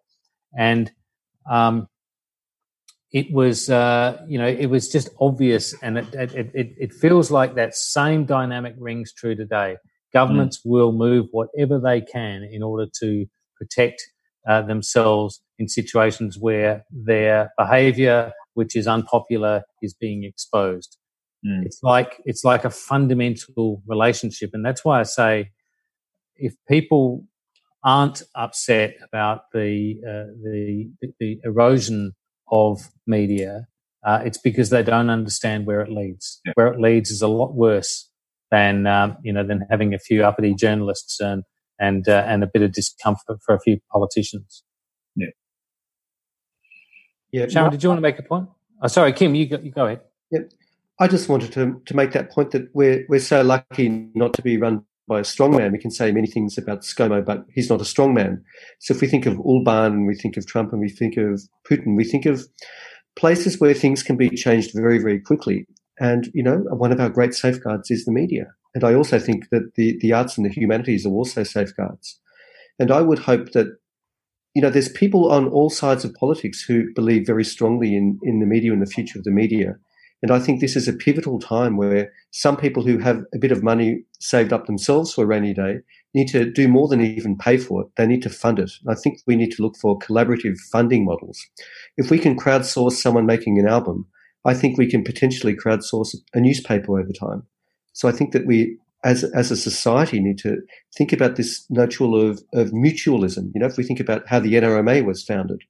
and um, it was, uh, you know, it was just obvious, and it, it, it, it, feels like that same dynamic rings true today. Governments mm. will move whatever they can in order to protect uh, themselves in situations where their behavior, which is unpopular, is being exposed. Mm. It's like it's like a fundamental relationship, and that's why I say if people aren't upset about the uh, the, the erosion of media, uh, it's because they don't understand where it leads. Yeah. Where it leads is a lot worse than um, you know than having a few uppity journalists and and uh, and a bit of discomfort for a few politicians. Yeah. Yeah. Sharon, did you want to make a point? Oh, sorry, Kim, you go, you go ahead. Yeah. I just wanted to to make that point that we're we're so lucky not to be run by a strong man. We can say many things about ScoMo, but he's not a strong man. So if we think of Orban, we think of Trump, and we think of Putin, we think of places where things can be changed very, very quickly. And, you know, one of our great safeguards is the media. And I also think that the, the arts and the humanities are also safeguards. And I would hope that, you know, there's people on all sides of politics who believe very strongly in, in the media and the future of the media. And I think this is a pivotal time where some people who have a bit of money saved up themselves for a rainy day need to do more than even pay for it. They need to fund it. I think we need to look for collaborative funding models. If we can crowdsource someone making an album, I think we can potentially crowdsource a newspaper over time. So I think that we, as as a society, need to think about this notion of of mutualism. You know, if we think about how the NRMA was founded,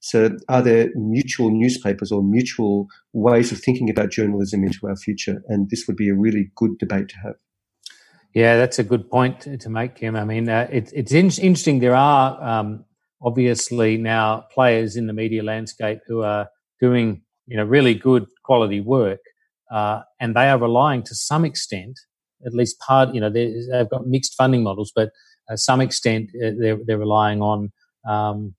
so are there mutual newspapers or mutual ways of thinking about journalism into our future? And this would be a really good debate to have. Yeah, that's a good point to make, Kim. I mean, uh, it, it's in- interesting. There are um, obviously now players in the media landscape who are doing you know really good quality work, uh, and they are relying to some extent, at least part, you know, they've got mixed funding models, but uh, some extent uh, they're, they're relying on um,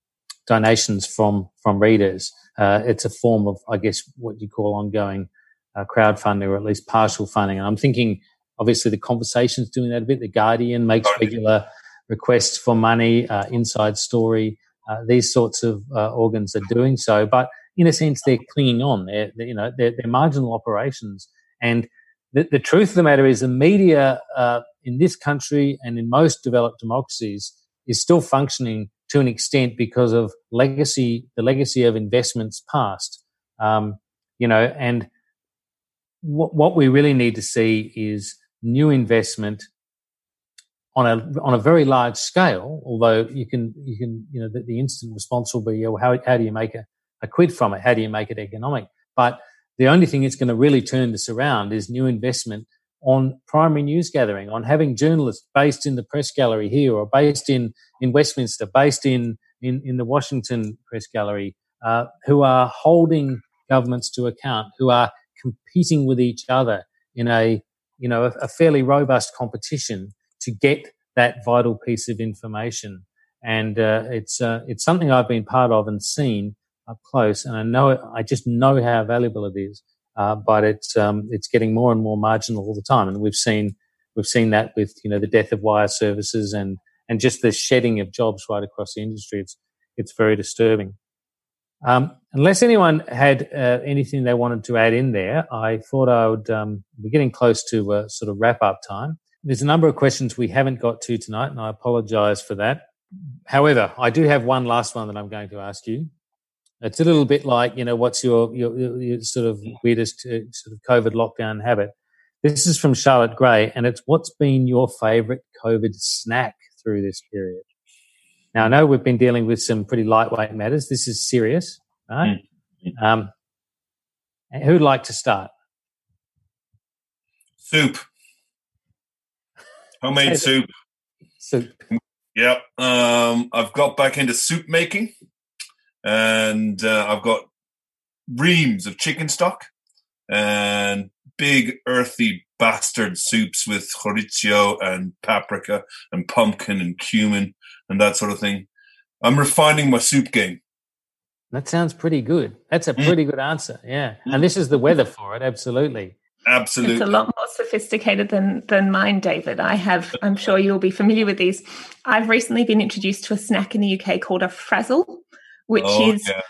donations from from readers. Uh, it's a form of, I guess, what you call ongoing uh, crowdfunding or at least partial funding. And I'm thinking, obviously, the conversation's doing that a bit. The Guardian makes regular requests for money. Uh, Inside Story, these sorts of organs are doing so, but in a sense, they're clinging on. They're, they're you know, they're, they're, marginal operations. And the, the, truth of the matter is, the media uh, in this country and in most developed democracies is still functioning to an extent because of legacy, the legacy of investments past. Um, you know, and what, what we really need to see is new investment on a on a very large scale. Although you can you can you know the, the instant response will be, well, how how do you make a, a quid from it? How do you make it economic? But the only thing that's going to really turn this around is new investment on primary news gathering, on having journalists based in the press gallery here or based in, in Westminster, based in, in, in the Washington press gallery, uh, who are holding governments to account, who are competing with each other in a, you know, a, a fairly robust competition to get that vital piece of information. And uh, it's, uh, it's something I've been part of and seen up close. And I know, I just know how valuable it is. Uh, but it's um, it's getting more and more marginal all the time, and we've seen we've seen that with you know the death of wire services and and just the shedding of jobs right across the industry. It's it's very disturbing. Um, unless anyone had uh, anything they wanted to add in there, I thought I would. Um, we're getting close to uh, sort of wrap up time. There's a number of questions we haven't got to tonight, and I apologise for that. However, I do have one last one that I'm going to ask you. It's a little bit like, you know, what's your, your, your sort of weirdest uh, sort of COVID lockdown habit? This is from Charlotte Gray, and it's what's been your favorite COVID snack through this period? Now, I know we've been dealing with some pretty lightweight matters. This is serious, right? Mm-hmm. Um, who'd like to start? Soup. Homemade soup. Soup. Yep. Um, I've got back into soup making and uh, I've got reams of chicken stock and big earthy bastard soups with chorizo and paprika and pumpkin and cumin and that sort of thing. I'm refining my soup game. That sounds pretty good. That's a mm. pretty mm. good answer. Yeah. Mm. And this is the weather for it. Absolutely. Absolutely. It's a lot more sophisticated than than mine, David. I have, I'm sure you'll be familiar with these. I've recently been introduced to a snack in the UK called a frazzle which oh, is yeah.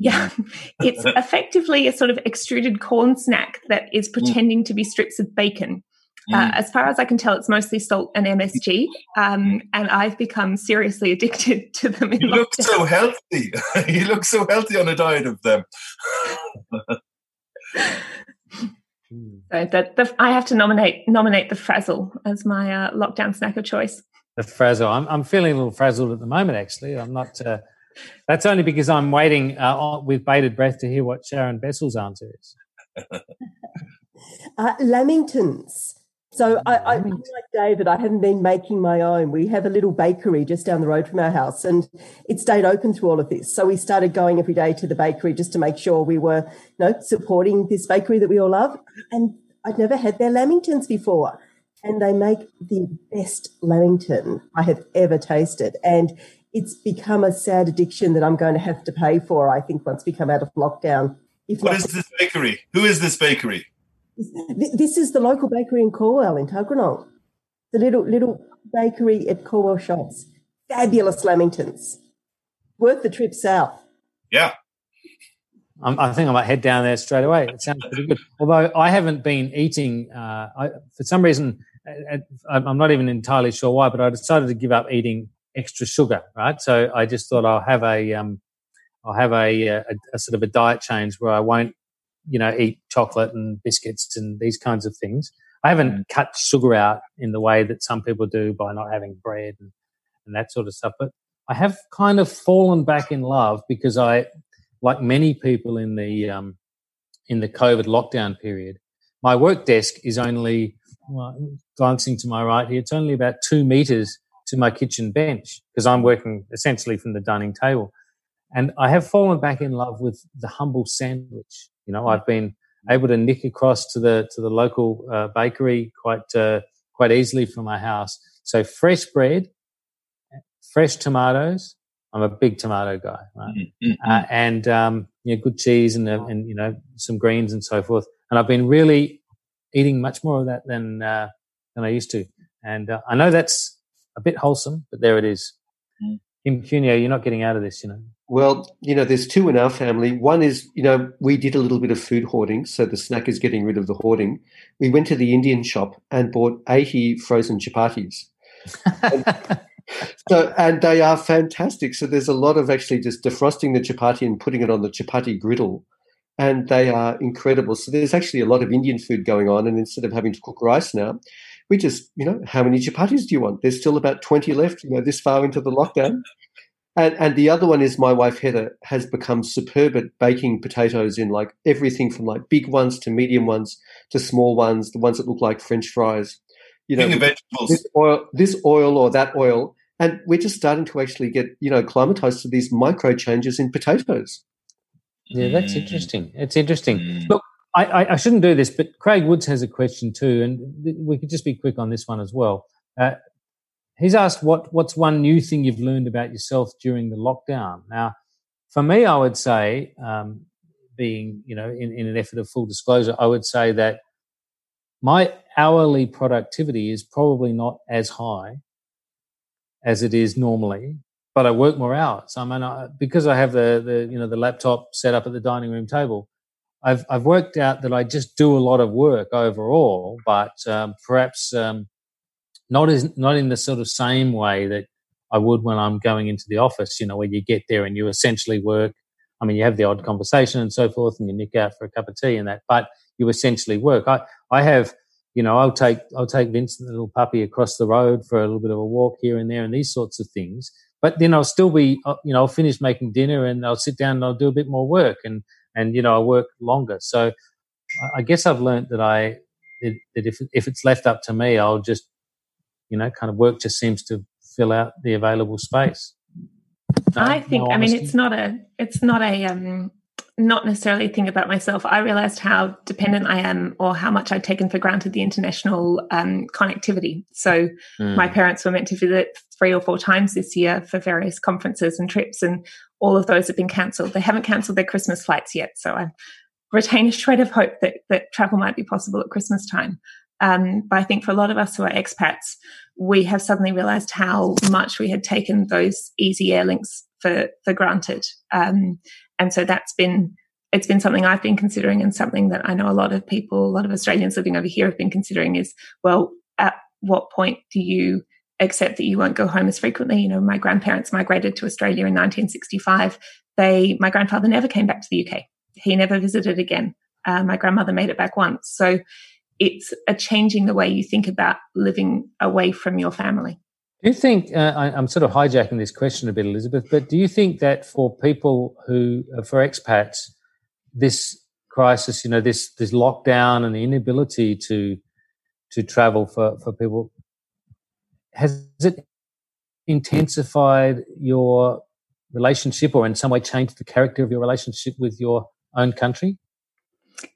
Yeah, it's effectively a sort of extruded corn snack that is mm. pretending mm. to be strips of bacon. Uh, mm. Uh, as far as I can tell, it's mostly salt and MSG, um, and I've become seriously addicted to them. you look so healthy. you look so healthy on a diet of them. so that the, I have to nominate nominate the frazzle as my uh, lockdown snack of choice. The frazzle. I'm, I'm feeling a little frazzled at the moment. Actually, I'm not. Uh, that's only because I'm waiting uh, with bated breath to hear what Sharon Bessell's answer is. uh, Lamingtons. So I, I, like David, I haven't been making my own. We have a little bakery just down the road from our house, and it stayed open through all of this. So we started going every day to the bakery just to make sure we were, you know, supporting this bakery that we all love. And I'd never had their lamingtons before, and they make the best lamington I have ever tasted. And it's become a sad addiction that I'm going to have to pay for, I think, once we come out of lockdown. If what is this bakery? Who is this bakery? This is the local bakery in Calwell in Tuggeranong. The little little bakery at Calwell Shops. Fabulous lamingtons. Worth the trip south. Yeah. I'm, i think I might head down there straight away. It sounds pretty good. Although I haven't been eating, uh, I, for some reason, uh, uh, I'm not even entirely sure why, but I decided to give up eating extra sugar, right? So I just thought I'll have a, um, I'll have a, a, a, sort of a diet change where I won't, you know, eat chocolate and biscuits and these kinds of things. I haven't mm. cut sugar out in the way that some people do by not having bread and, and that sort of stuff. But I have kind of fallen back in love because I, like many people in the um, in the COVID lockdown period, my work desk is only well, glancing to my right here. It's only about two meters to my kitchen bench because I'm working essentially from the dining table. And I have fallen back in love with the humble sandwich. You know, I've been able to nick across to the to the local uh, bakery quite uh, quite easily from my house. So fresh bread, fresh tomatoes. I'm a big tomato guy, right? Mm-hmm. Uh, and um, you know, good cheese and uh, and you know some greens and so forth. And I've been really eating much more of that than uh, than I used to. And uh, I know that's a bit wholesome, but there it is. Mm. Kim Cunio, you're not getting out of this, you know. Well, you know, there's two in our family. One is, you know, we did a little bit of food hoarding, so the snack is getting rid of the hoarding. We went to the Indian shop and bought 80 frozen chapatis. so, and they are fantastic. So there's a lot of actually just defrosting the chapati and putting it on the chapati griddle. And they are incredible. So there's actually a lot of Indian food going on. And instead of having to cook rice now, we just, you know, how many chapatis do you want? There's still about 20 left, you know, this far into the lockdown. And, and the other one is my wife Heather has become superb at baking potatoes in like everything from like big ones to medium ones to small ones, the ones that look like French fries. You know, vegetables. This oil, this oil or that oil, and we're just starting to actually get you know acclimatized to these micro changes in potatoes. Yeah, that's interesting. It's interesting. Mm. Look, I, I, shouldn't do this, but Craig Woods has a question too, and we could just be quick on this one as well. Uh, he's asked what what's one new thing you've learned about yourself during the lockdown. Now, for me, I would say, um, being you know in, in an effort of full disclosure, I would say that my hourly productivity is probably not as high as it is normally, but I work more hours. I mean, I, because I have the the you know the laptop set up at the dining room table. I've I've worked out that I just do a lot of work overall, but um, perhaps um, not as not in the sort of same way that I would when I'm going into the office. You know, where you get there and you essentially work. I mean, you have the odd conversation and so forth, and you nick out for a cup of tea and that, but you essentially work. I I have, you know, I'll take I'll take Vincent, the little puppy, across the road for a little bit of a walk here and there, and these sorts of things. But then I'll still be, uh, you know, I'll finish making dinner and I'll sit down and I'll do a bit more work, and and you know, I work longer. So I guess I've learned that I that if if it's left up to me, I'll just you know, kind of work just seems to fill out the available space. No, I think, no I mean, it's not a, it's not a, um, not necessarily think about myself. I realized how dependent I am or how much I'd taken for granted the international um, connectivity. So mm. my parents were meant to visit three or four times this year for various conferences and trips, and all of those have been cancelled. They haven't cancelled their Christmas flights yet. So I retain a shred of hope that, that travel might be possible at Christmas time. Um, but I think for a lot of us who are expats, we have suddenly realized how much we had taken those easy air links for, for granted. Um, and so that's been, it's been something I've been considering and something that I know a lot of people, a lot of Australians living over here have been considering is, well, at what point do you accept that you won't go home as frequently? You know, my grandparents migrated to Australia in 1965. They, my grandfather never came back to the UK. He never visited again. Uh, my grandmother made it back once. So it's a changing the way you think about living away from your family. Do you think, uh, I, am sort of hijacking this question a bit, Elizabeth, but do you think that for people who, uh, for expats, this crisis, you know, this, this lockdown and the inability to, to travel for, for people, has it intensified your relationship or in some way changed the character of your relationship with your own country?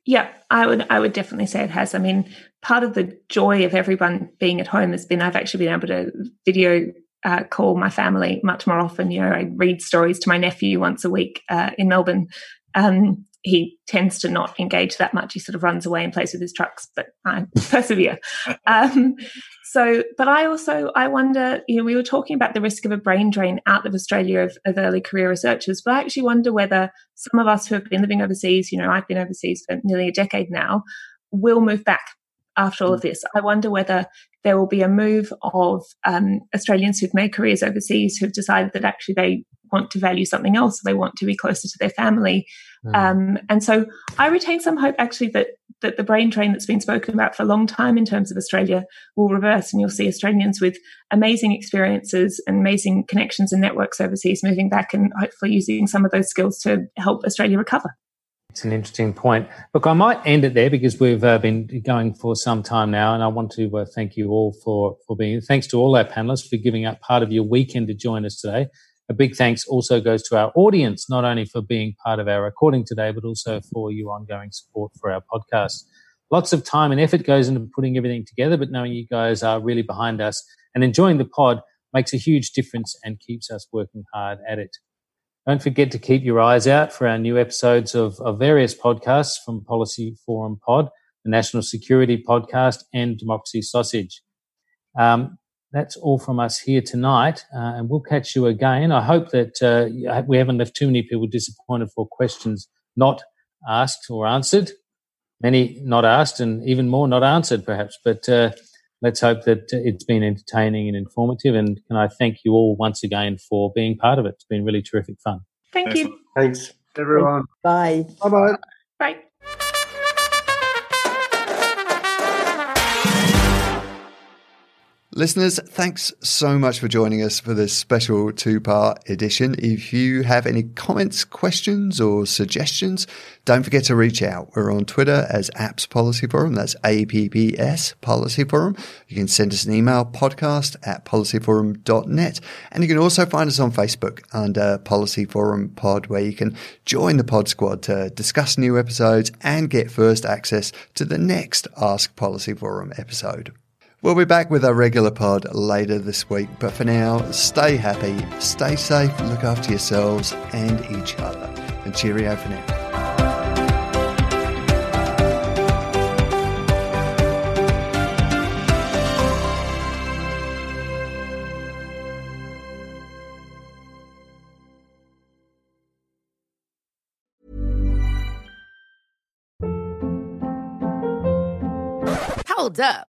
Yeah, I would I would definitely say it has. I mean, part of the joy of everyone being at home has been I've actually been able to video uh, call my family much more often. You know, I read stories to my nephew once a week uh, in Melbourne. Um, he tends to not engage that much. He sort of runs away and plays with his trucks, but I persevere. Um, so, but I also, I wonder, you know, we were talking about the risk of a brain drain out of Australia of, of early career researchers, but I actually wonder whether some of us who have been living overseas, you know, I've been overseas for nearly a decade now, will move back after all of this. I wonder whether there will be a move of um, Australians who've made careers overseas who've decided that actually they want to value something else. They want to be closer to their family. Mm. Um, and so I retain some hope actually that that the brain drain that's been spoken about for a long time in terms of Australia will reverse and you'll see Australians with amazing experiences and amazing connections and networks overseas moving back and hopefully using some of those skills to help Australia recover. It's an interesting point. Look, I might end it there because we've uh, been going for some time now, and I want to uh, thank you all for for being. Thanks to all our panelists for giving up part of your weekend to join us today. A big thanks also goes to our audience, not only for being part of our recording today, but also for your ongoing support for our podcast. Lots of time and effort goes into putting everything together, but knowing you guys are really behind us and enjoying the pod makes a huge difference and keeps us working hard at it. Don't forget to keep your eyes out for our new episodes of, of various podcasts from Policy Forum Pod, the National Security Podcast, and Democracy Sausage. Um, that's all from us here tonight, uh, and we'll catch you again. I hope that uh, we haven't left too many people disappointed for questions not asked or answered. Many not asked, and even more not answered, perhaps. But uh, let's hope that it's been entertaining and informative. And can I thank you all once again for being part of it? It's been really terrific fun. Thank Excellent. you. Thanks. Everyone. Bye. Bye bye. Bye. Listeners, thanks so much for joining us for this special two part edition. If you have any comments, questions, or suggestions, don't forget to reach out. We're on Twitter as Apps Policy Forum. That's APPS Policy Forum. You can send us an email, podcast at policyforum.net. And you can also find us on Facebook under Policy Forum Pod, where you can join the pod squad to discuss new episodes and get first access to the next Ask Policy Forum episode. We'll be back with our regular pod later this week, but for now, stay happy, stay safe, look after yourselves and each other. And cheerio for now. Hold up.